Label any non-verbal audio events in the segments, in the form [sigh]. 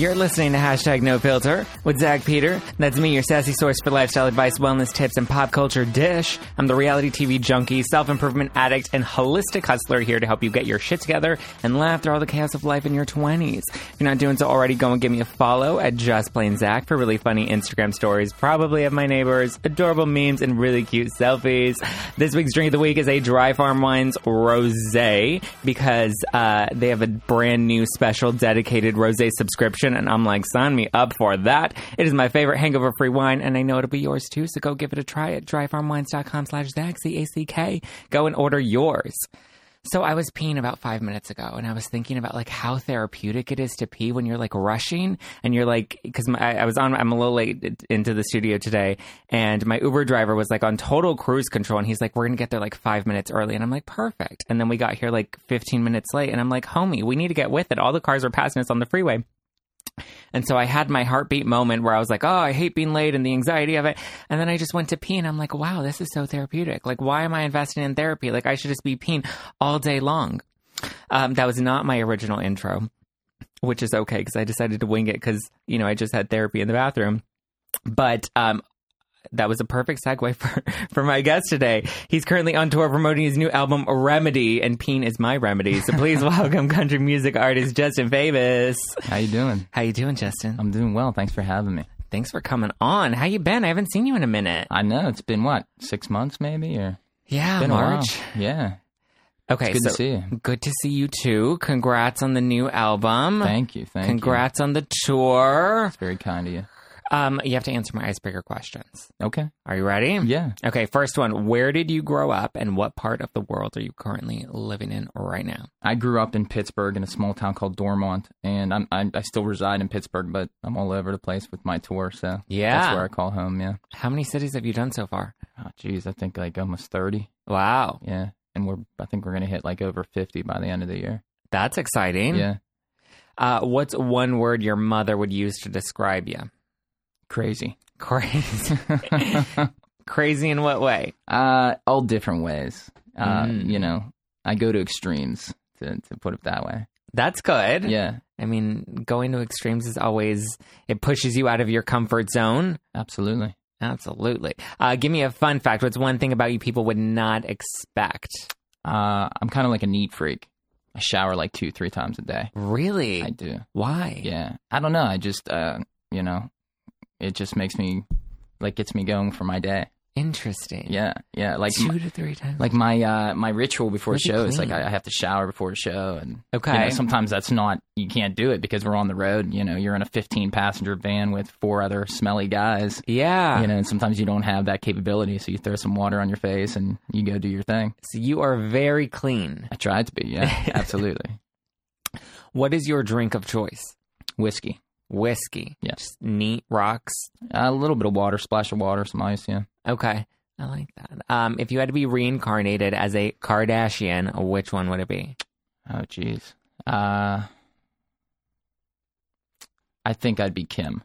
You're listening to hashtag no filter with Zach Peter. That's me, your sassy source for lifestyle advice, wellness tips, and pop culture dish. I'm the reality TV junkie, self improvement addict, and holistic hustler here to help you get your shit together and laugh through all the chaos of life in your 20s. If you're not doing so already, go and give me a follow at Just Plain Zach for really funny Instagram stories, probably of my neighbors, adorable memes, and really cute selfies. This week's drink of the week is a Dry Farm Wines Rose because uh, they have a brand new special dedicated rose subscription and I'm like, sign me up for that. It is my favorite hangover free wine, and I know it'll be yours too. So go give it a try at dryfarmwines.com slash Zach, C-A-C-K. Go and order yours. So I was peeing about five minutes ago, and I was thinking about like how therapeutic it is to pee when you're like rushing, and you're like, because I, I was on, I'm a little late into the studio today, and my Uber driver was like on total cruise control, and he's like, we're gonna get there like five minutes early, and I'm like, perfect. And then we got here like 15 minutes late, and I'm like, homie, we need to get with it. All the cars are passing us on the freeway. And so I had my heartbeat moment where I was like, oh, I hate being late and the anxiety of it. And then I just went to pee and I'm like, wow, this is so therapeutic. Like, why am I investing in therapy? Like, I should just be peeing all day long. Um, that was not my original intro, which is okay because I decided to wing it because, you know, I just had therapy in the bathroom. But um, that was a perfect segue [laughs] for, for my guest today. He's currently on tour promoting his new album Remedy, and Peen is my remedy. So please [laughs] welcome country music artist Justin Fabus. How you doing? How you doing, Justin? I'm doing well. Thanks for having me. Thanks for coming on. How you been? I haven't seen you in a minute. I know it's been what six months, maybe, or yeah, been March. Yeah. Okay, it's good so to see you. good to see you too. Congrats on the new album. Thank you. Thank Congrats on the tour. It's very kind of you. Um, you have to answer my icebreaker questions. Okay. Are you ready? Yeah. Okay, first one. Where did you grow up and what part of the world are you currently living in right now? I grew up in Pittsburgh in a small town called Dormont, and I'm, I, I still reside in Pittsburgh, but I'm all over the place with my tour, so Yeah. that's where I call home. Yeah. How many cities have you done so far? Oh, geez, I think like almost thirty. Wow, Yeah, and we're I think we're gonna hit like over fifty by the end of the year. that's exciting. Yeah. Uh, what's one word your mother would use to describe you? Crazy. Crazy. [laughs] Crazy in what way? Uh, all different ways. Uh, Mm. you know, I go to extremes to to put it that way. That's good. Yeah, I mean, going to extremes is always, it pushes you out of your comfort zone. absolutely. Absolutely. Uh, give me a fun fact. What's one thing about you people would not expect? Uh, I'm kind of like a neat freak. I shower like two, three times a day. Really? I do. Why? Yeah. I don't know. I just, uh, you know, it just makes me, like, gets me going for my day. Interesting. Yeah. Yeah. Like, Two to three times. like my uh my ritual before a show is like. I I have to shower before a show and Okay. you know, sometimes that's not you can't do it because we're on the road you know you're in a 15 passenger van with four other smelly guys yeah. you know and sometimes you don't have that capability so you throw some water on your face and you go do your thing So you are very clean. I tried to be yeah [laughs] absolutely What is your drink of choice? whiskey Whiskey. Yeah. Just neat rocks. a little bit of water splash of water some ice yeah Okay. I like that. Um, if you had to be reincarnated as a Kardashian, which one would it be? oh jeez uh I think I'd be Kim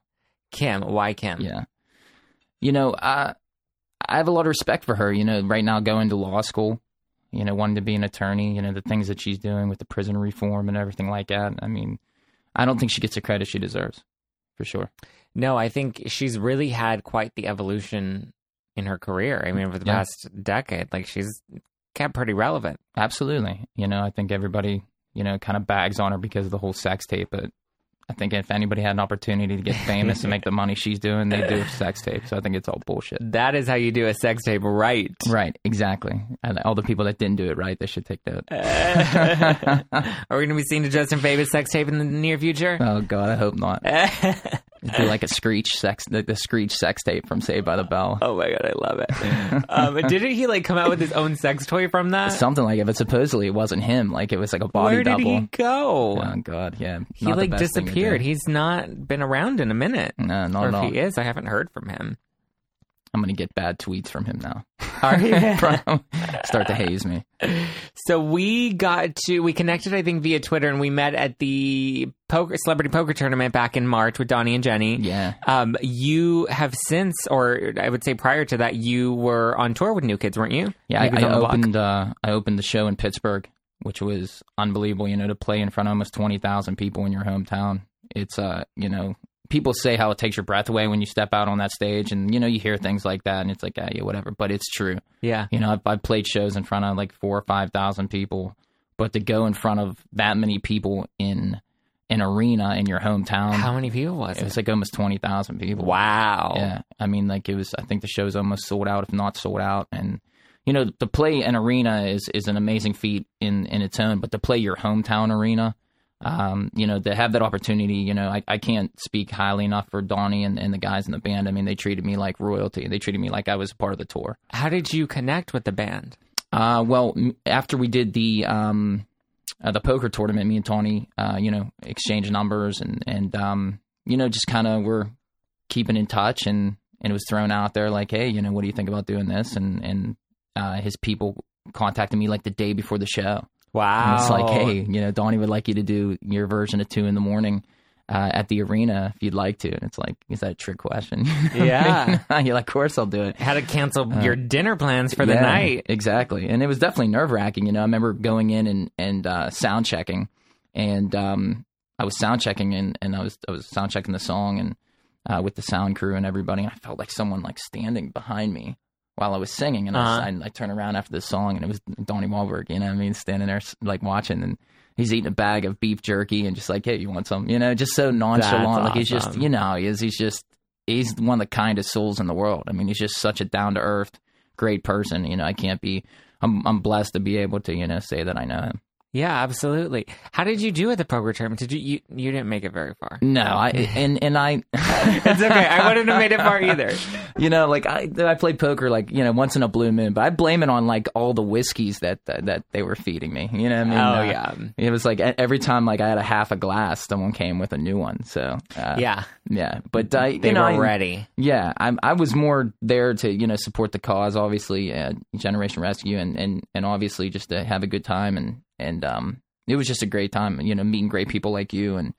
Kim. Why Kim? Yeah. You know, uh, I have a lot of respect for her. You know, right now going to law school, you know, wanting to be an attorney, you know, the things that she's doing with the prison reform and everything like that. I mean, I don't think she gets the credit she deserves, for sure. No, I think she's really had quite the evolution in her career. I mean, over the Yeah. past decade, like she's kept pretty relevant. Absolutely. You know, I think everybody, you know, kind of bags on her because of the whole sex tape, but I think if anybody had an opportunity to get famous and make the money she's doing, they do a sex tape. So I think it's all bullshit. That is how you do a sex tape right. Right, exactly. And all the people that didn't do it right, they should take note. [laughs] Are we going to be seeing a Justin Fabus sex tape in the near future? Oh God, I hope not. [laughs] Do like a screech sex, the, the screech sex tape from Saved by the Bell. Oh my god, I love it. [laughs] um, didn't he like come out with his own sex toy from that? Something like it, but supposedly it wasn't him. Like it was like a body Where did double. he go? Oh God, yeah. he like best thing to do. disappeared. He's not been around in a minute. No, not or at if all. he is, I haven't heard from him. I'm gonna get bad tweets from him now. [laughs] Start to haze me. so we got to we connected, I think, via Twitter, and we met at the poker celebrity poker tournament back in March with Donnie and Jenny. Yeah. Um, you have since, or I would say prior to that, you were on tour with New Kids, weren't you? Yeah, I, I on the Block. opened. Uh, I opened the show in Pittsburgh, which was unbelievable. You know, to play in front of almost twenty thousand people in your hometown. It's uh, you know, people say how it takes your breath away when you step out on that stage, and you know, you hear things like that, and it's like, ah, yeah, whatever. But it's true. Yeah. You know, I've, I've played shows in front of like four or five thousand people, but to go in front of that many people in an arena in your hometown, How many people was it it? was like almost twenty thousand people. Wow. Yeah, I mean, like it was. I think the show's almost sold out, if not sold out. And you know, to play an arena is is an amazing feat in in its own. But to play your hometown arena, um, you know, to have that opportunity, you know, I, I can't speak highly enough for Donnie and, and the guys in the band. I mean, they treated me like royalty. They treated me like I was a part of the tour. How did you connect with the band? Uh, well, m- after we did the um, uh, the poker tournament, me and Donnie, uh, you know, exchanged numbers and and um, you know, just kind of were keeping in touch, and and it was thrown out there like, hey, you know, what do you think about doing this? And and uh, his people contacted me like the day before the show. Wow. And it's like, hey, you know, Donnie would like you to do your version of two in the morning. Uh, at the arena, if you'd like to, and it's like, is that a trick question? [laughs] Yeah. [laughs] you're like, of course I'll do it. How to cancel your dinner plans for the Uh, Yeah, night. Exactly. And it was definitely nerve wracking. You know, I remember going in and, and uh, sound checking and um, I was sound checking and, and I was I was sound checking the song and uh, with the sound crew and everybody and I felt like someone like standing behind me while I was singing and Uh-huh. I, I, I turned around after the song and it was Donnie Wahlberg, you know what I mean, standing there like watching and he's eating a bag of beef jerky and just like, hey, you want some? You know, just so nonchalant. Like he's just, you know, he is. He's just, he's one of the kindest souls in the world. I mean, he's just such a down to earth, great person. You know, I can't be, I'm, I'm blessed to be able to, you know, say that I know him. Yeah, absolutely. How did you do at the poker tournament? Did you you, you didn't make it very far? No, I, and, and I, [laughs] It's okay. I wouldn't have made it far either. [laughs] you know, like I, I played poker like, you know, once in a blue moon, but I blame it on like all the whiskeys that, that, that they were feeding me. You know what I mean? Oh, Uh, yeah. It was like every time like I had a half a glass, someone came with a new one. So, uh, Yeah. yeah, but I, They you know, were I- ready. Yeah, I I was more there to you know support the cause, obviously, uh, Generation Rescue, and, and and obviously just to have a good time, and and um, it was just a great time, you know, meeting great people like you, and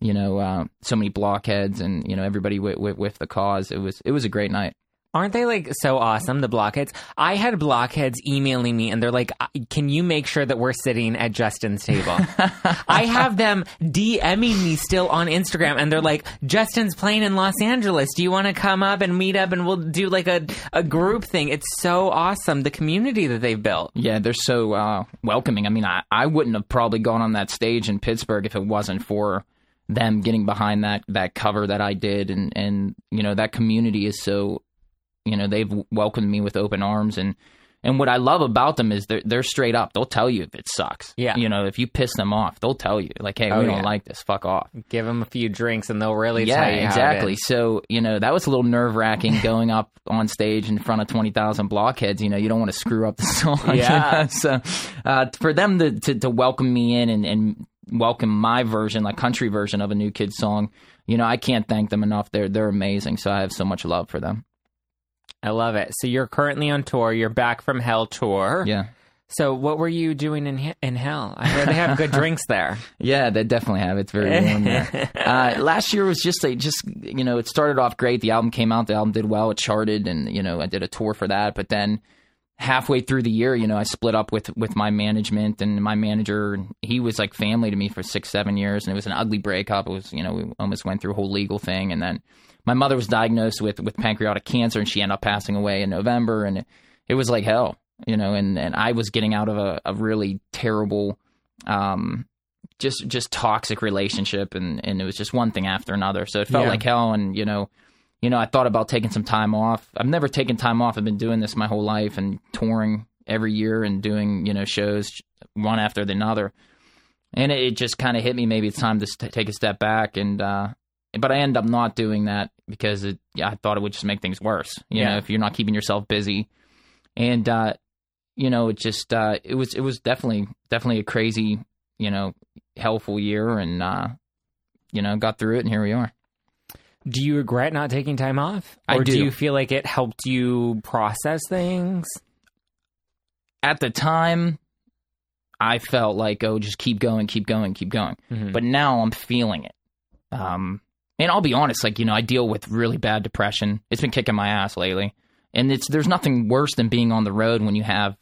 you know, uh, so many blockheads, and you know, everybody with, with with the cause. It was it was a great night. Aren't they like so awesome, the blockheads? I had blockheads emailing me and they're like, Can you make sure that we're sitting at Justin's table? [laughs] I have them DMing me still on Instagram and they're like, Justin's playing in Los Angeles. Do you want to come up and meet up and we'll do like a, a group thing? It's so awesome, the community that they've built. Yeah, they're so uh, welcoming. I mean, I, I wouldn't have probably gone on that stage in Pittsburgh if it wasn't for them getting behind that that cover that I did, and and you know that community is so, you know, they've welcomed me with open arms, and and what I love about them is they're they're straight up. They'll tell you if it sucks. Yeah. you know, if you piss them off, they'll tell you like, hey, Oh, we yeah. don't like this. Fuck off. Give them a few drinks and they'll really Yeah, tell you how it exactly. So, you know, that was a little nerve wracking [laughs] going up on stage in front of 20,000 blockheads. You know, you don't want to screw up the [laughs] song. you Yeah. know? So, uh, for them to, to, to welcome me in and, and welcome my version, like country version of a new kid song, you know, I can't thank them enough. They're, they're amazing. So I have so much love for them. I love it. So you're currently on tour. You're back from Hell tour. Yeah. So what were you doing in in Hell? I heard they have good [laughs] drinks there. Yeah, they definitely have. It's very warm there. [laughs] uh, last year was just a, just you know, it started off great. The album came out, the album did well, it charted, and you know, I did a tour for that. But then halfway through the year, you know, I split up with with my management and my manager. He was like family to me for six, seven years, and it was an ugly breakup. It was you know, we almost went through a whole legal thing, and then my mother was diagnosed with with pancreatic cancer, and she ended up passing away in November, and it, was like hell, you know, and and I was getting out of a, a really terrible. Um, just just toxic relationship and and it was just one thing after another so it felt Yeah. like hell and you know you know i thought about taking some time off i've never taken time off i've been doing this my whole life and touring every year and doing you know shows one after the another and it, it just kind of hit me maybe it's time to st- take a step back and uh but i ended up not doing that because it yeah, i thought it would just make things worse you Yeah. know if you're not keeping yourself busy and uh you know it just uh it was it was definitely definitely a crazy you know helpful year and uh you know got through it and here we are Do you regret not taking time off? Or do. do. you feel like it helped you process things? at the time i felt like oh just keep going keep going keep going Mhm. but now i'm feeling it um and i'll be honest like you know i deal with really bad depression it's been kicking my ass lately and it's there's nothing worse than being on the road when you have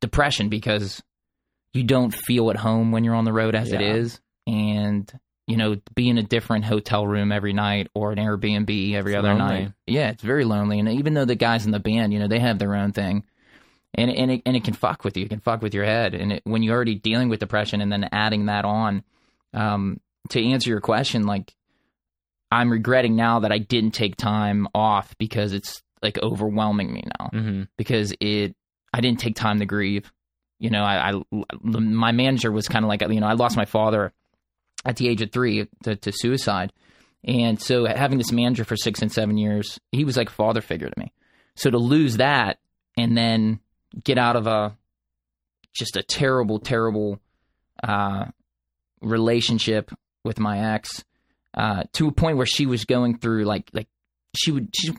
depression because you don't feel at home when you're on the road as it Yeah. is and you know, be in a different hotel room every night or an Airbnb every It's other lonely. night. Yeah, it's very lonely. And even though the guys in the band, you know, they have their own thing, and and it, and it can fuck with you. It can fuck with your head. And it, when you're already dealing with depression and then adding that on, um, to answer your question, like I'm regretting now that I didn't take time off because it's like overwhelming me now hmm because it I didn't take time to grieve. You know, I, I my manager was kind of like you know I lost my father at the age of three to, to suicide, and so having this manager for six and seven years, he was like a father figure to me. So to lose that and then get out of a just a terrible, terrible uh, relationship with my ex uh, to a point where she was going through like like she would she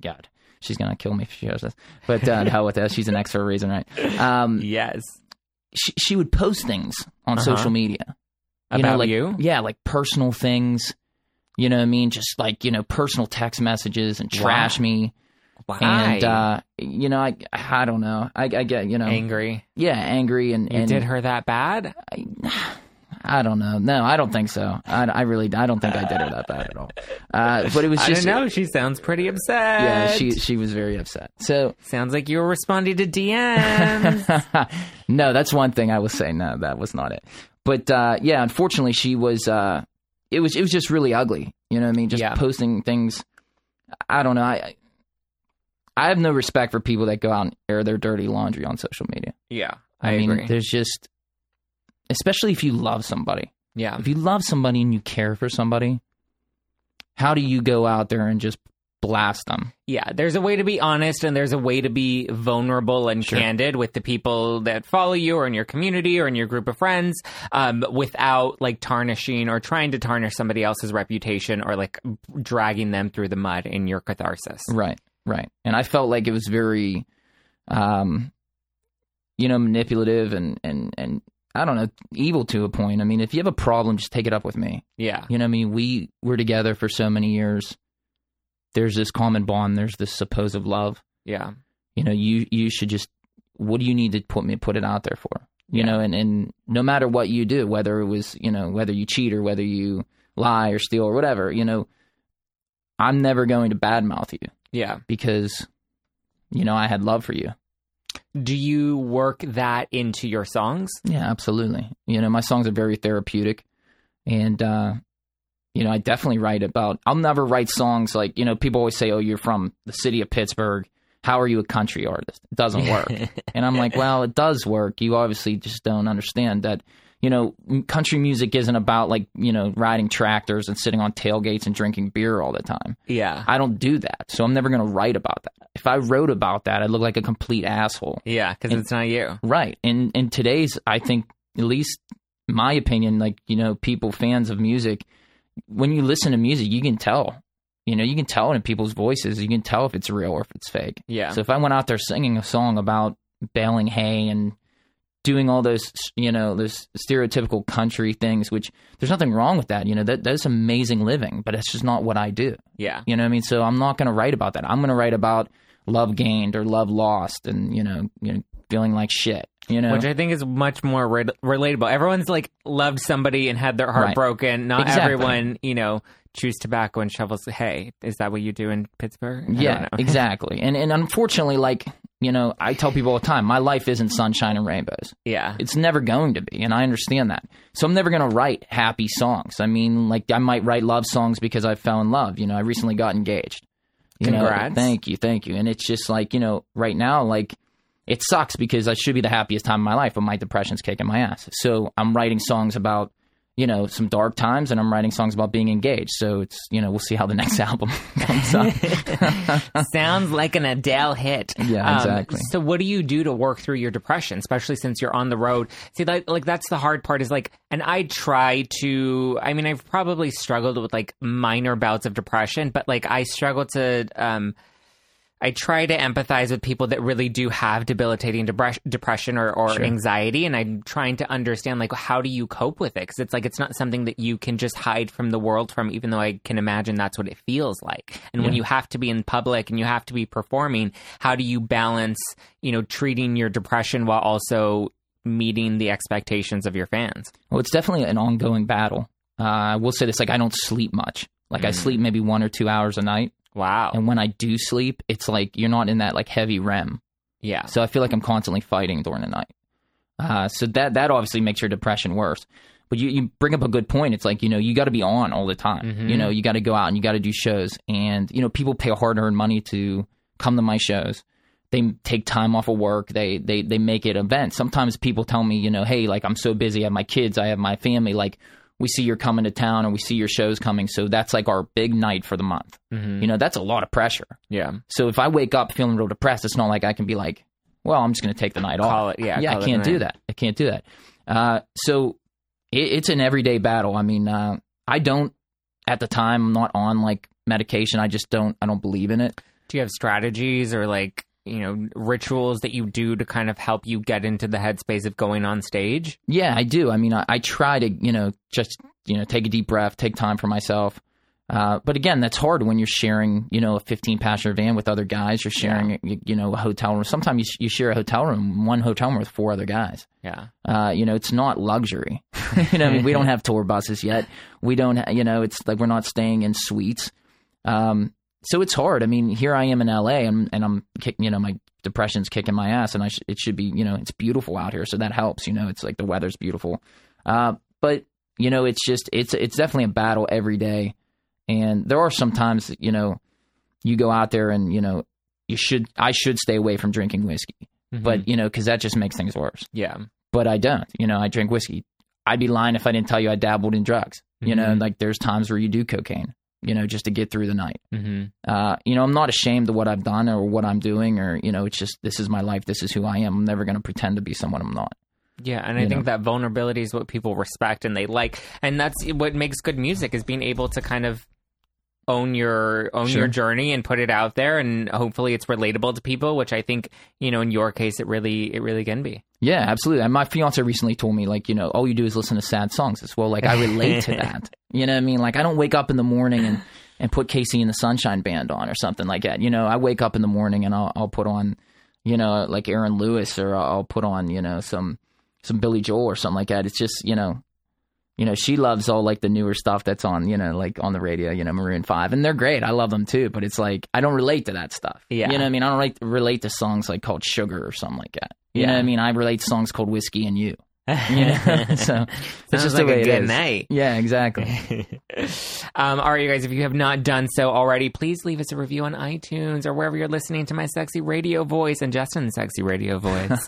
God she's gonna kill me if she hears this but uh, [laughs] hell with that she's an ex for a reason right um, Yes. she, she would post things on Uh-huh. social media About you know, like, you? yeah like personal things you know what I mean just like you know personal text messages and trash Wow. me Why? and uh, you know I I don't know I, I get you know Angry. yeah angry and You and did her that bad? I, I don't know. No, I don't think so. I, I really, I don't think I did her that bad at all. Uh, but it was just. [laughs] I don't know. She sounds pretty upset. yeah, she she was very upset. So sounds like you were responding to DMs. [laughs] no, that's one thing I will say. No, that was not it. But uh, yeah, unfortunately, she was. Uh, it was it was just really ugly. You know what I mean? Just Yeah. posting things. I don't know. I I have no respect for people that go out and air their dirty laundry on social media. yeah, I, I, mean, agree. there's just, especially if you love somebody. Yeah, If you love somebody and you care for somebody, how do you go out there and just blast them? yeah. There's a way to be honest, and there's a way to be vulnerable and Sure. candid with the people that follow you, or in your community, or in your group of friends, um, without like tarnishing or trying to tarnish somebody else's reputation, or like dragging them through the mud in your catharsis. Right, right. And I felt like it was very, um, you know, manipulative and and and I don't know, evil to a point. I mean, if you have a problem, just take it up with me. Yeah, You know, what I mean, we were together for so many years. There's this common bond. There's this supposed love. yeah, you know you you should just what do you need to put me put it out there for you Yeah. know and and no matter what you do whether it was you know whether you cheat or whether you lie or steal or whatever you know i'm never going to badmouth you yeah. because you know i had love for you Do you work that into your songs? yeah absolutely. You know my songs are very therapeutic. And uh you know i definitely write about i'll never write songs like you know people always say oh you're from the city of pittsburgh. How are you a country artist? It doesn't work. [laughs] And I'm like, well, it does work. You obviously just don't understand that, you know, country music isn't about like, you know, riding tractors and sitting on tailgates and drinking beer all the time. yeah, I don't do that. So I'm never going to write about that. If I wrote about that, I'd look like a complete asshole. yeah, because it's not you. Right. And in today's, I think, at least my opinion, like, you know, people, fans of music, when you listen to music, you can tell. You know, you can tell in people's voices. You can tell if it's real or if it's fake. Yeah, So if I went out there singing a song about baling hay and doing all those, you know, those stereotypical country things, which there's nothing wrong with that. You know, that that's amazing living, but it's just not what I do. yeah, You know what I mean? So I'm not going to write about that. I'm going to write about love gained or love lost, and you know, you know, feeling like shit. You know, which I think is much more re- relatable. Everyone's like loved somebody and had their heart Right. broken. Not Exactly. everyone, you know, chews tobacco and shovels hay. Is that what you do in Pittsburgh? I yeah, [laughs] exactly. And and unfortunately, like you know, I tell people all the time, my life isn't sunshine and rainbows. yeah, It's never going to be, and I understand that. So I'm never going to write happy songs. I mean, like I might write love songs because I fell in love. You know, I recently got engaged. You know, Congrats. thank you, thank you. And it's just like you know, right now, like it sucks because I should be the happiest time of my life, but my depression's kicking my ass. So I'm writing songs about you know some dark times, and I'm writing songs about being engaged. So it's you know we'll see how the next [laughs] album comes up. [laughs] sounds like an Adele hit. Yeah, Um, exactly. so what do you do to work through your depression, especially since you're on the road? See, like, like that's the hard part. Is like, and I try to. I mean, I've probably struggled with like minor bouts of depression, but like I struggle to. um I try to empathize with people that really do have debilitating depres- depression or, or Sure. anxiety, and I'm trying to understand like how do you cope with it? Because it's like it's not something that you can just hide from the world from, even though I can imagine that's what it feels like. And when you have to be in public and you have to be performing, how do you balance, you know, treating your depression while also meeting the expectations of your fans? Well, it's definitely an ongoing battle. Uh, I will say this: like I don't sleep much. Like I Mm. sleep maybe one or two hours a night, Wow. and when I do sleep, it's like you're not in that like heavy REM. yeah. So I feel like I'm constantly fighting during the night. Uh, so that that obviously makes your depression worse. But you, you bring up a good point. It's like you know you got to be on all the time. Mhm. You know you got to go out and you got to do shows. And you know people pay hard earned money to come to my shows. They take time off of work. They they they make it events. Sometimes people tell me, you know, hey, like I'm so busy. I have my kids. I have my family. Like we see you're coming to town and we see your shows coming. So that's like our big night for the month. Mhm. You know that's a lot of pressure. Yeah. So if I wake up feeling real depressed, it's not like I can be like, well, I'm just going to take the night off. It. Yeah. yeah, call I can't do that. I can't do that. Uh, so it, it's an everyday battle. I mean, uh, I don't at the time. I'm not on like medication. I just don't. I don't believe in it. Do you have strategies or like you know rituals that you do to kind of help you get into the headspace of going on stage? Yeah, I do. I mean, I, I try to you know just you know take a deep breath, take time for myself. Uh, but again, that's hard when you're sharing, you know, a 15 passenger van with other guys. You're sharing, you, you know, a hotel room. Sometimes you, you share a hotel room, one hotel room with four other guys. Yeah. Uh, you know, it's not luxury. [laughs] you know, I mean, we don't [laughs] have tour buses yet. We don't, ha- you know, it's like we're not staying in suites. Um, so it's hard. I mean, here I am in LA and, and I'm, kick, you know, my depression's kicking my ass and I sh- it should be, you know, it's beautiful out here. So that helps, you know, it's like the weather's beautiful. Uh, but, you know, it's just, it's, it's definitely a battle every day. And there are some times, that, you know, you go out there and, you know, you should, I should stay away from drinking whiskey, Mhm. but, you know, cause that just makes things worse yeah. but I don't. You know, I drink whiskey. I'd be lying if I didn't tell you I dabbled in drugs. You know, Mhm. like there's times where you do cocaine, you know, just to get through the night. hmm Uh, you know, I'm not ashamed of what I've done or what I'm doing or, you know, it's just this is my life. This is who I am. I'm never going to pretend to be someone I'm not. Yeah, and I You think know. that vulnerability is what people respect and they like, and that's what makes good music is being able to kind of own your own Sure. your journey and put it out there, and hopefully it's relatable to people. Which I think you know in your case it really it really can be. Yeah, absolutely. And my fiance recently told me, like, you know, all you do is listen to sad songs. as well, like, I relate to [laughs] that. You know what I mean? Like, I don't wake up in the morning and, and put KC and the Sunshine Band on or something like that. You know, I wake up in the morning and I'll, I'll put on, you know, like Aaron Lewis or I'll put on, you know, some, some Billy Joel or something like that. It's just, you know, you know, she loves all like the newer stuff that's on, you know, like on the radio, you know, Maroon 5. And they're great. I love them too. But it's like, I don't relate to that stuff. Yeah. You know what I mean? I don't relate, relate to songs like called Sugar or something like that. You know Yeah. what I mean? I relate to songs called Whiskey and You. [laughs] You know? [laughs] so it's just like a good is. night. Yeah, exactly. [laughs] um, all right, you guys, if you have not done so already, please leave us a review on iTunes or wherever you're listening to my sexy radio voice and Justin's sexy radio voice.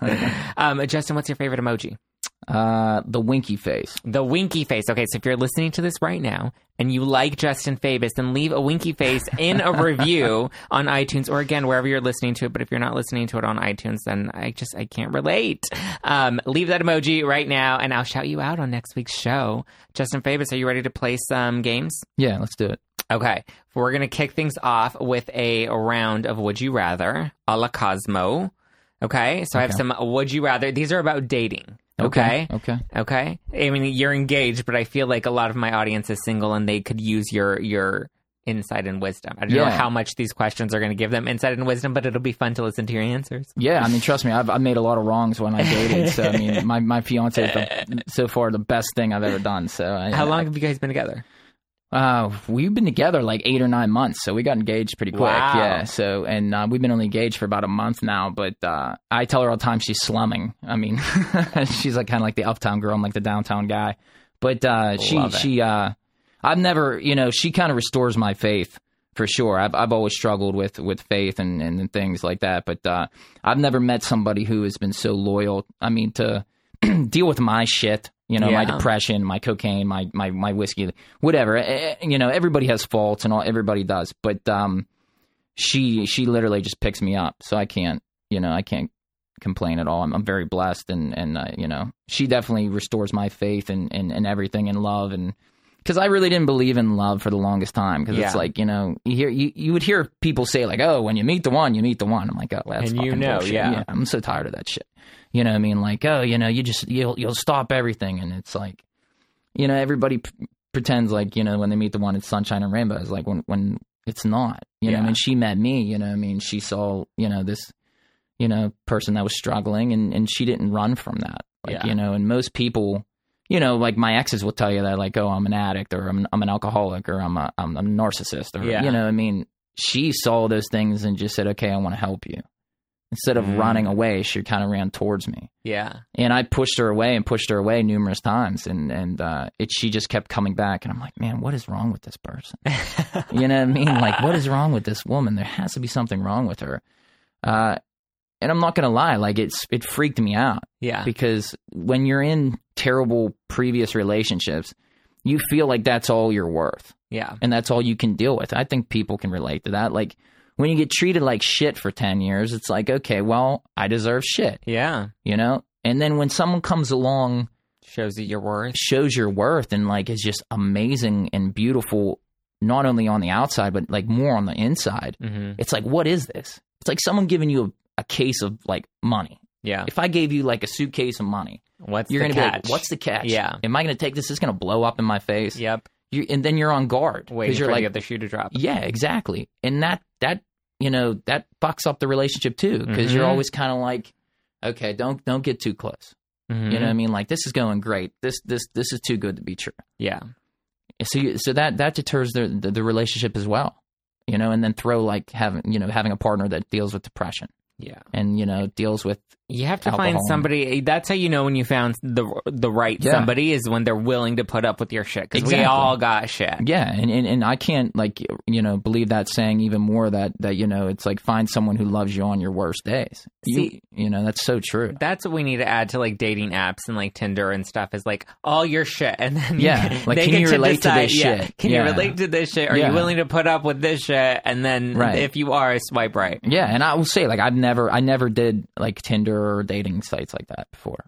um, Justin, what's your favorite emoji? Uh, the winky face. The winky face. Okay, so if you're listening to this right now and you like Justin Fabus, then leave a winky face in a review [laughs] on iTunes or again wherever you're listening to it. But if you're not listening to it on iTunes, then I just I can't relate. Um, leave that emoji right now, and I'll shout you out on next week's show. Justin Fabus, are you ready to play some games? Yeah, let's do it. Okay, we're gonna kick things off with a round of Would You Rather a la Cosmo. Okay, so I have some Would You Rather. These are about dating. Okay. Okay. Okay. I mean, you're engaged, but I feel like a lot of my audience is single, and they could use your your insight and wisdom. I don't know how much these questions are going to give them insight and wisdom, but it'll be fun to listen to your answers. Yeah, I mean, trust me, I've, I've made a lot of wrongs when I dated. So I mean, my my fiance is the, so far the best thing I've ever done. So I, How long have you guys been together? Uh, we've been together like eight or nine months, so we got engaged pretty quick. Wow. Yeah. So, and uh, we've been only engaged for about a month now. But uh, I tell her all the time she's slumming. I mean, [laughs] she's like kind of like the uptown girl, I'm like the downtown guy. But uh, she it. she uh, I've never, you know, she kind of restores my faith for sure. I've I've always struggled with with faith and and things like that. But uh, I've never met somebody who has been so loyal. I mean, to [clears throat] deal with my shit. You know, my depression, my cocaine, my my my whiskey, whatever. Eh, eh, You know, everybody has faults and all. Everybody does, but um, she she literally just picks me up, so I can't. You know, I can't complain at all. I'm, I'm very blessed, and and uh, you know, she definitely restores my faith and and, and everything in love and. Because I really didn't believe in love for the longest time. Because Yeah. it's like you know, you hear you, you would hear people say like, "Oh, when you meet the one, you meet the one." I'm like, "Oh, that's And you know, bullshit. yeah. I'm so tired of that shit. You know what I mean? Like, oh, you know, you just you'll you'll stop everything, and it's like, you know, everybody p- pretends like you know when they meet the one, it's sunshine and rainbows. Like when when it's not. You know, what I mean, she met me. You know, what I mean, she saw you know this, you know, person that was struggling, and and she didn't run from that. Like Yeah. you know, and most people you know, like my exes will tell you that, like, oh, I'm an addict or I'm, I'm an alcoholic or I'm a, I'm a narcissist or, Yeah. you know, I mean, she saw those things and just said, okay, I want to help you. Instead of Mm. running away, she kind of ran towards me. Yeah. And I pushed her away and pushed her away numerous times. And, and, uh, it, she just kept coming back. And I'm like, man, what is wrong with this person? [laughs] you know what I mean? Like, what is wrong with this woman? There has to be something wrong with her. Uh, and I'm not going to lie, like, it's, it freaked me out Yeah. because when you're in terrible previous relationships, you feel like that's all you're worth Yeah. and that's all you can deal with. I think people can relate to that. Like when you get treated like shit for 10 years, it's like, okay, well, I deserve shit, Yeah. you know? And then when someone comes along, Shows you your worth. shows your worth and like is just amazing and beautiful, not only on the outside, but like more on the inside, hmm it's like, what is this? It's like someone giving you a, a case of like money. Yeah. If I gave you like a suitcase of money, What's you're the going to be catch? like, what's the catch? Yeah. Am I going to take this? Is going to blow up in my face. Yep. You, and then you're on guard Waiting you're like, the other shoe to drop. yeah, exactly. And that, that, you know, that fucks up the relationship too. because you're Mhm. always kind of like, okay, don't, don't get too close. Mhm. You know what I mean? Like this is going great. This, this, this is too good to be true. Yeah. So, you, so that, that deters the, the, the relationship as well. You know, and then throw like having, you know, having a partner that deals with depression Yeah. and, you know, deals with You have to Alcohol. find somebody. Eh, that's how you know when you found the the right Yeah. somebody is when they're willing to put up with your shit. Because Exactly. we all got shit. Yeah, and, and and I can't like you know believe that saying even more that that you know it's like find someone who loves you on your worst days. You See- you know that's so true. That's what we need to add to like dating apps and like Tinder and stuff is like all your shit, and then Yeah, [laughs] like, can you relate to this yeah, shit? Can Yeah. you relate to this shit? Are you willing to put up with this shit? And then Right. if you are, swipe right. Yeah, and I will say like I've never I never did like Tinder or dating sites like that before.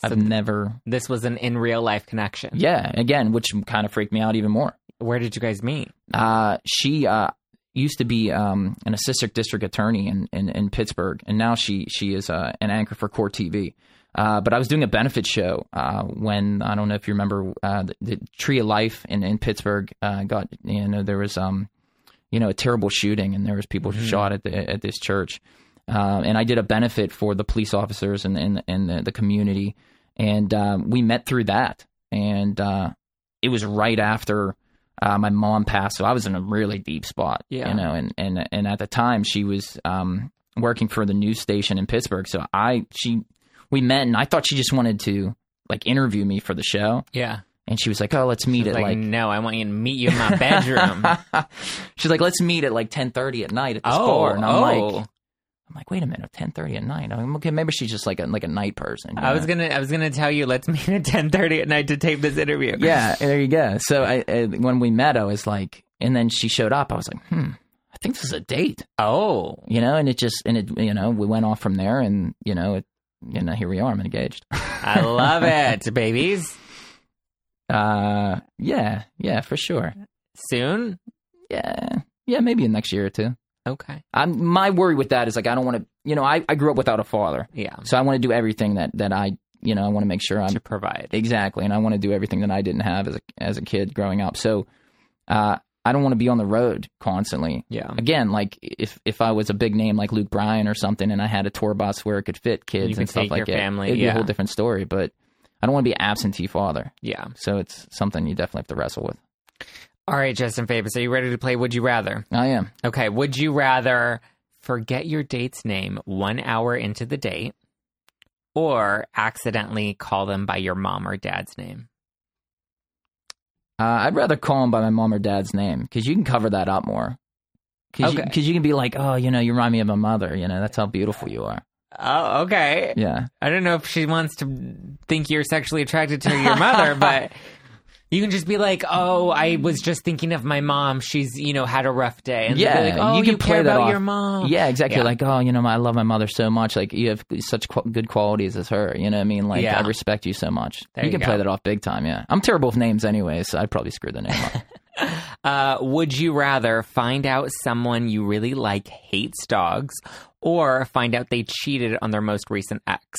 So I've never. this was an in real life connection. Yeah, again, which kind of freaked me out even more. Where did you guys meet? Uh, she uh, used to be um, an assistant district attorney in, in, in Pittsburgh, and now she she is uh, an anchor for Court TV. Uh, but I was doing a benefit show uh, when I don't know if you remember uh, the, the Tree of Life in, in Pittsburgh uh, got you know there was um you know a terrible shooting and there was people shot at the, at this church, uh, and I did a benefit for the police officers and and, and the, the community, and um, we met through that, and uh, it was right after uh, my mom passed, so I was in a really deep spot. Yeah. you know, and and and at the time she was um, working for the news station in Pittsburgh, so I she we met, and I thought she just wanted to like interview me for the show, Yeah. and she was like, "Oh, let's meet Like, at like." no, I want you to meet you in my bedroom. [laughs] She's like, "Let's meet at like ten thirty at night at this oh, bar," and I'm oh. like, "I'm like, wait a minute, ten thirty at night? I'm okay. Maybe she's just like a like a night person." I was know? gonna, I was gonna tell you, let's [laughs] meet at ten thirty at night to tape this interview. yeah, there you go. So I, I, when we met, I was like, and then she showed up. I was like, hmm, I think this is a date, Oh, you know. And it just, and it, you know, we went off from there, and you know, it, you know, here we are. I'm engaged. [laughs] I love it, [laughs] babies. uh, yeah, yeah, for sure. Soon. Yeah, yeah, maybe in next year or two. Okay. I'm my worry with that is like I don't want to, you know, I, I grew up without a father, Yeah. so I want to do everything that that I, you know, I want to make sure I'm To provide. Exactly, and I want to do everything that I didn't have as a as a kid growing up. So, uh, I don't want to be on the road constantly. Yeah. Again, like if if I was a big name like Luke Bryan or something, and I had a tour bus where it could fit kids and stuff like that, family, it'd be a yeah. whole different story. But I don't want to be absentee father. Yeah. So it's something you definitely have to wrestle with. All right, Justin Fabus, are you ready to play Would You Rather? I am. Okay. Would you rather forget your date's name one hour into the date or accidentally call them by your mom or dad's name? Uh, I'd rather call them by my mom or dad's name because you can cover that up more. Because Okay. you, you can be like, oh, you know, you remind me of my mother. You know, that's how beautiful you are. Oh, okay. Yeah. I don't know if she wants to think you're sexually attracted to your mother, [laughs] but you can just be like, "Oh, I was just thinking of my mom. She's, you know, had a rough day." And Yeah, like, "Oh, you you, can play care that about off. your mom." Yeah, exactly. Yeah. Like, oh, you know, I love my mother so much. Like, you have such qu- good qualities as her. You know what I mean? Like, Yeah. I respect you so much. There you you can play that off big time. Yeah, I'm terrible with names anyway, so I'd probably screw the name up. [laughs] Uh, would you rather find out someone you really like hates dogs, or find out they cheated on their most recent ex?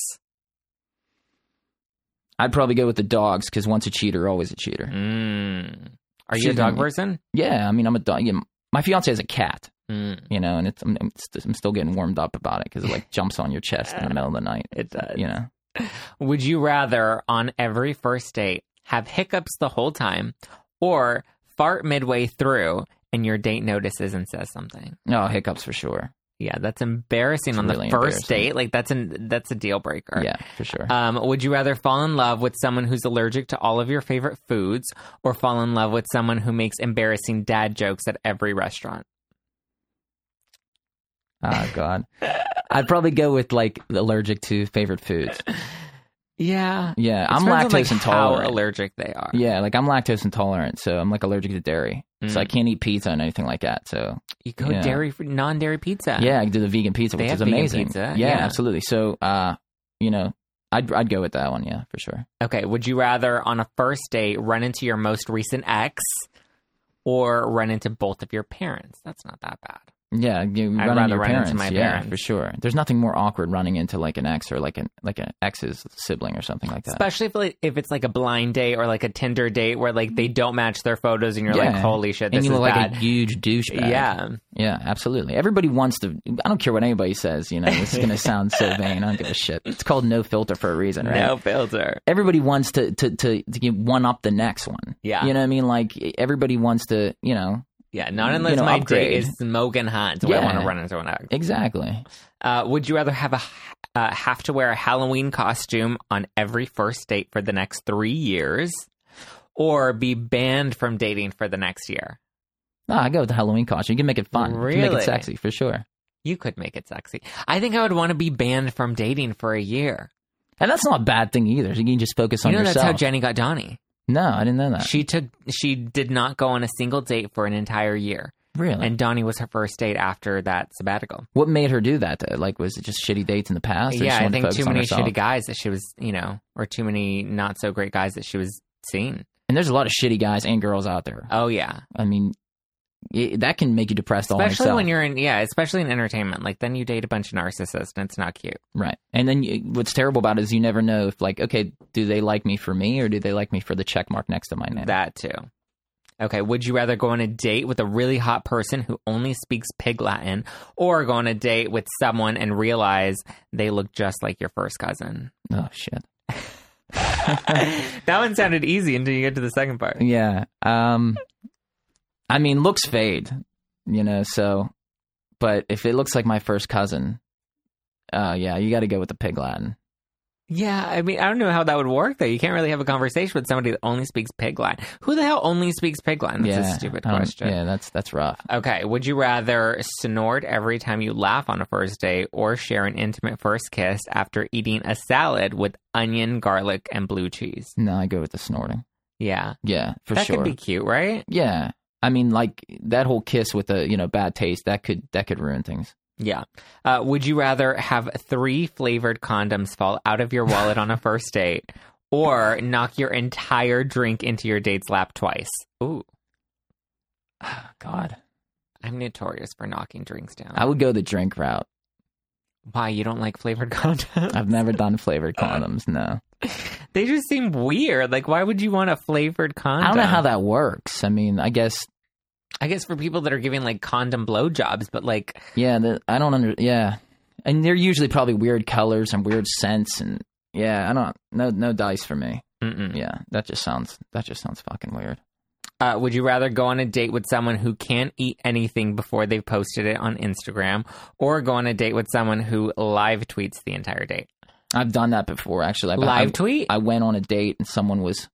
I'd probably go with the dogs because once a cheater, always a cheater. Mm. Are you She's a dog gonna- person? Yeah, I mean, I'm a dog. Yeah, my fiance has a cat. Mm. You know, and it's I'm, I'm I'm still getting warmed up about it because it like jumps on your chest in the middle of the night. [laughs] It does. You know, [laughs] Would you rather, on every first date, have hiccups the whole time, or fart midway through and your date notices and says something? No hiccups for sure. Yeah, that's embarrassing It's on really the first date. Like that's an that's a deal breaker. Yeah, for sure. Um, would you rather fall in love with someone who's allergic to all of your favorite foods, or fall in love with someone who makes embarrassing dad jokes at every restaurant? oh God. [laughs] I'd probably go with like allergic to favorite foods. Yeah, Yeah, It I'm lactose like, How allergic they are. Yeah, like I'm lactose intolerant, so I'm like allergic to dairy. So Mm. I can't eat pizza and anything like that. So You go Yeah. dairy non dairy pizza. yeah, I can do the vegan pizza, They which is amazing. Yeah, yeah. absolutely. So uh, you know, I'd I'd go with that one, yeah, for sure. Okay. Would you rather on a first date run into your most recent ex, or run into both of your parents? That's not that bad. Yeah, you I'd run rather into your parents. my yeah, parents. for sure. There's nothing more awkward running into like an ex or like an like an ex's sibling or something like that. Especially if like, if it's like a blind date or like a Tinder date where like they don't match their photos and you're like, holy shit, and you is look like bad. a huge douchebag. yeah. Yeah, absolutely. Everybody wants to. I don't care what anybody says. You know, this is going to sound so [laughs] vain. I don't give a shit. It's called no filter for a reason, right? No filter. Everybody wants to to to, to one up the next one. Yeah. you know what I mean. Like everybody wants to. You know, Yeah, not unless know, my upgrade. date is smoking hot. Do I want to run into an ex? exactly. Uh, would you rather have a uh, have to wear a Halloween costume on every first date for the next three years, or be banned from dating for the next year? No, I go with the Halloween costume. You can make it fun. You can make it sexy for sure. You could make it sexy. I think I would want to be banned from dating for a year. And that's not a bad thing either. You can just focus on you know yourself. that's how Jenny got Donnie. No, I didn't know that. She took she did not go on a single date for an entire year, really? and Donnie was her first date after that sabbatical. what made her do that? Though? Like, was it just shitty dates in the past? or yeah, I wanted to think too many shitty guys that she was, you know, or too many not so great guys that she was seeing. And there's a lot of shitty guys and girls out there. Oh yeah, I mean, it, that can make you depressed especially when you're in yeah, especially in entertainment. Like then you date a bunch of narcissists, and it's not cute. right. And then you, what's terrible about it is you never know if, like, okay, do they like me for me or do they like me for the check mark next to my name? That too. Okay, would you rather go on a date with a really hot person who only speaks pig Latin, or go on a date with someone and realize they look just like your first cousin? oh shit. [laughs] that one sounded easy until you get to the second part. Yeah. Um, I mean, looks fade, you know. So, but if it looks like my first cousin, uh, yeah, you got to go with the pig Latin. Yeah, I mean, I don't know how that would work though. You can't really have a conversation with somebody that only speaks pig Latin. Who the hell only speaks pig Latin? That's yeah, a stupid don't- question. Yeah, that's that's rough. Okay, would you rather snort every time you laugh on a first date or share an intimate first kiss after eating a salad with onion, garlic, and blue cheese? No, I go with the snorting. Yeah. Yeah, for that sure. That could be cute, right? Yeah, I mean, like that whole kiss with the you know bad taste that could that could ruin things. Yeah. Uh, would you rather have three flavored condoms fall out of your wallet on a [laughs] first date or knock your entire drink into your date's lap twice? Ooh, [sighs] God, I'm notorious for knocking drinks down. I would go the drink route. Why, you don't like flavored [laughs] condoms? I've never done flavored [laughs] condoms. No, [laughs] they just seem weird. Like, why would you want a flavored condom? I don't know how that works. I mean, I guess I guess for people that are giving like condom blowjobs, but like, yeah, the, I don't under yeah, and they're usually probably weird colors and weird scents and yeah, I don't no no dice for me. mm-mm. Yeah, that just sounds that just sounds fucking weird. Uh, would you rather go on a date with someone who can't eat anything before they've posted it on Instagram, or go on a date with someone who live tweets the entire date? I've done that before actually. I, live I, tweet? I went on a date and someone was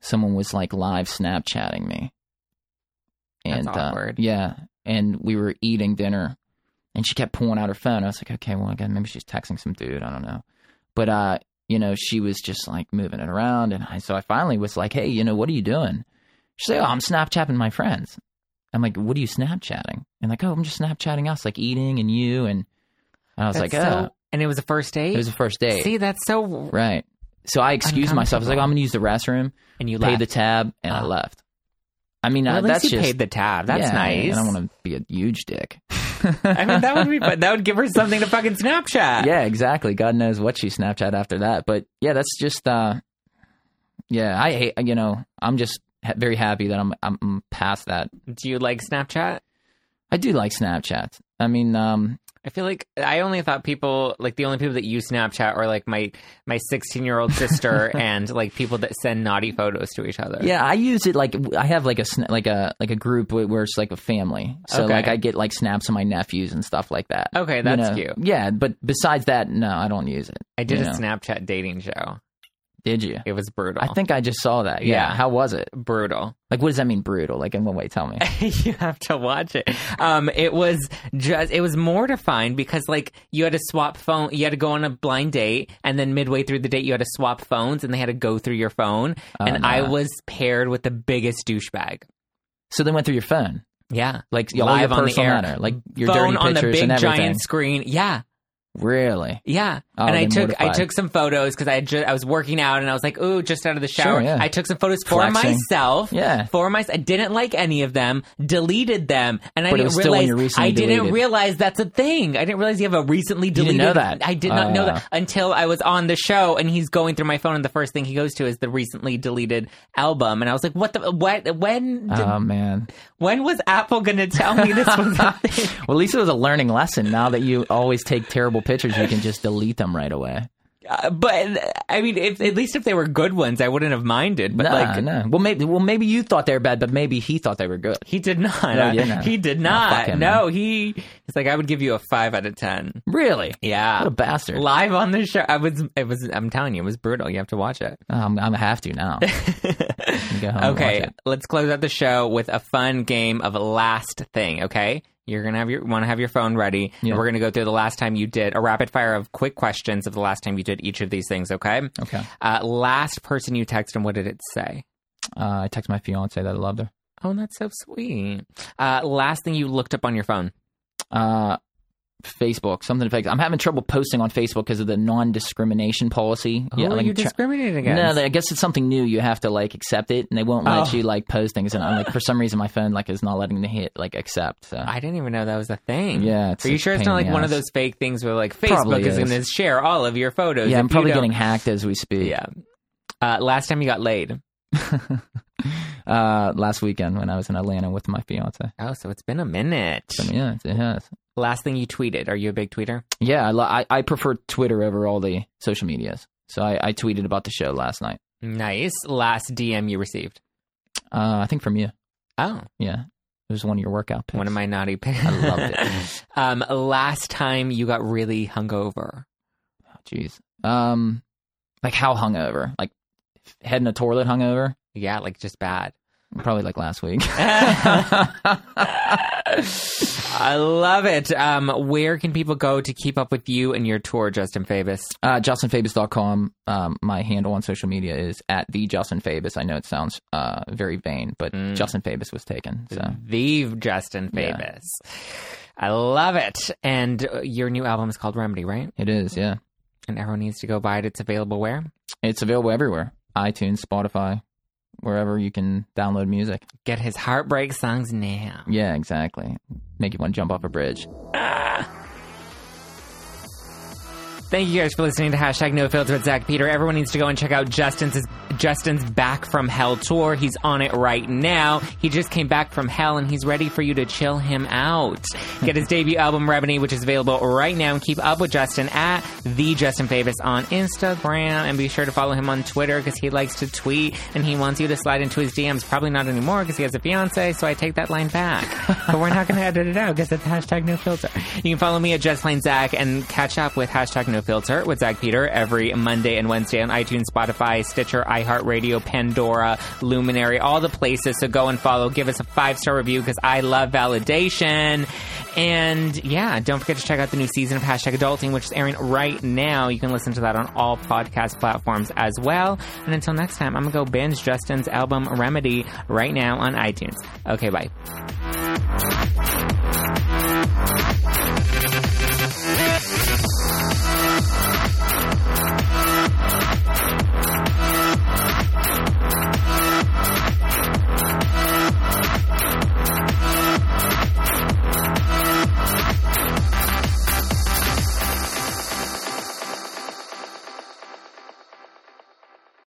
someone was like live Snapchatting me. And That's awkward. Uh, yeah, and we were eating dinner, and she kept pulling out her phone. I was like, okay, well, again, maybe she's texting some dude. I don't know, but uh, you know, she was just like moving it around, and I so I finally was like, hey, you know, what are you doing? She's like, oh, I'm Snapchatting my friends. I'm like, what are you Snapchatting? And like, oh, I'm just Snapchatting us, like eating and you, and I was That's like, so- oh, and it was a first date. it was a first date, See, that's so. right? So I excused myself. I was like, I'm gonna use the restroom And you pay left. the tab, and I Oh. left. I mean, Well, uh, at least that's you just paid the tab. That's yeah, nice. I don't want to be a huge dick. [laughs] I mean, that would be fun. That would give her something to fucking Snapchat. yeah, exactly. God knows what she Snapchat after that, but yeah, that's just. uh Yeah, I hate. You know, I'm just ha- very happy that I'm I'm past that. Do you like Snapchat? I do like Snapchat. I mean, um I feel like I only thought people like the only people that use Snapchat are like my my 16 year old sister [laughs] and like people that send naughty photos to each other. Yeah, I use it like I have like a like a like a group where it's like a family. So Okay. like I get like snaps of my nephews and stuff like that. Okay, You that's know? cute. Yeah, but besides that, no, I don't use it. I did a know? Snapchat dating show. Did you? It was brutal. I think I just saw that. Yeah. Yeah. How was it? brutal. Like, what does that mean, brutal? Like, in what way? Tell me. [laughs] you have to watch it. Um, it was just it was mortifying because like you had to swap phone, you had to go on a blind date, and then midway through the date you had to swap phones, and they had to go through your phone, and no. I was paired with the biggest douchebag. So they went through your phone, Yeah, like your Live on the air. matter, like your phone dirty on the pictures big and everything. giant screen. Yeah, Really? Yeah, Oh, and I took I took some photos because I had ju- I was working out and I was like, ooh, just out of the shower. Sure, yeah. I took some photos for Flexing. myself. Yeah. for myself. I didn't like any of them. Deleted them, and I But it didn't was still when realize I didn't realize that's a thing. I didn't realize you have a recently deleted. didn't know that? I did not know Uh. that until I was on the show and he's going through my phone and the first thing he goes to is the recently deleted album and I was like, what the what when did, Oh man. when was Apple going to tell me this was a [laughs] thing? Well, at least it was a learning lesson. Now that you always take terrible pictures, you can just delete them right away. Uh, but I mean, if, at least if they were good ones, I wouldn't have minded. But Nah, like, no. Well, maybe. Well, maybe you thought they were bad, but maybe he thought they were good. He did not. No, he didn't. [laughs] He did No, not. fuck him, no, he. He's like, I would give you a five out of ten. Really? Yeah, What a bastard. Live on the show, I was. It was. I'm telling you, it was brutal. You have to watch it. Um, I'm gonna have to now. [laughs] Go home and okay, let's close out the show with a fun game of last thing. Okay, you're gonna have your want to have your phone ready, Yeah. and we're gonna go through the last time you did a rapid fire of quick questions of the last time you did each of these things. Okay. Okay. Uh, last person you texted, and what did it say? Uh, I texted my fiance that I loved her. Oh, that's so sweet. Uh, last thing you looked up on your phone. Uh, Facebook, something to. I'm having trouble posting on Facebook because of the non-discrimination policy. Who are like, you discriminating against? No, they- I guess it's something new. You have to like accept it, and they won't let Oh. you like post things. And I'm like, for some reason, my phone like is not letting me hit like accept. So I didn't even know that was a thing. Yeah, it's Are you sure it's not like one of those fake things where like Facebook is, is. going to share all of your photos? yeah, I'm probably getting hacked as we speak. Yeah. Uh, last time you got laid. [laughs] uh, last weekend when I was in Atlanta with my fiance. Oh, so it's been a minute. So, yeah, it has. Last thing you tweeted. Are you a big tweeter? Yeah, I, li- I I prefer Twitter over all the social medias. So I, I tweeted about the show last night. Nice. Last DM you received. Uh, I think from you. Oh, Yeah, it was one of your workout pics. one of my naughty pics. I loved it. [laughs] um, last time you got really hungover. Oh, Jeez. Um, like how hungover? Like head in a toilet hungover? Yeah, like just bad. Probably like last week. [laughs] [laughs] I love it. Um, where can people go to keep up with you and your tour, Justin Fabus? uh, JustinFabus.com. Um, my handle on social media is at the Justin Fabus. I know it sounds uh, very vain, but Mm. Justin Fabus was taken. So The Justin Yeah. Fabus. I love it. And uh, your new album is called Remedy, right? it is, yeah. And everyone needs to go buy it. It's available where? It's available everywhere iTunes, Spotify, wherever you can download music. Get his heartbreak songs now. Yeah, exactly. Make you want to jump off a bridge. Ah. Thank you guys for listening to hashtag No Filter with Zach Peter. Everyone needs to go and check out Justin's Justin's Back from Hell tour. He's on it right now. He just came back from hell and he's ready for you to chill him out. [laughs] Get his debut album Remedy, which is available right now, and keep up with Justin at the Justin Fabus on Instagram, and be sure to follow him on Twitter because he likes to tweet and he wants you to slide into his DMs. Probably not anymore because he has a fiance, so I take that line back. [laughs] but we're not going to edit it out because it's hashtag No Filter. You can follow me at Just Plain Zach and catch up with hashtag No Filter with Zach Peter every Monday and Wednesday on iTunes, Spotify, Stitcher, iHeartRadio, Pandora, Luminary, all the places. So go and follow. Give us a five star review because I love validation. And yeah, don't forget to check out the new season of Hashtag Adulting, which is airing right now. You can listen to that on all podcast platforms as well. And until next time, I'm going to go binge Justin's album Remedy right now on iTunes. Okay, bye.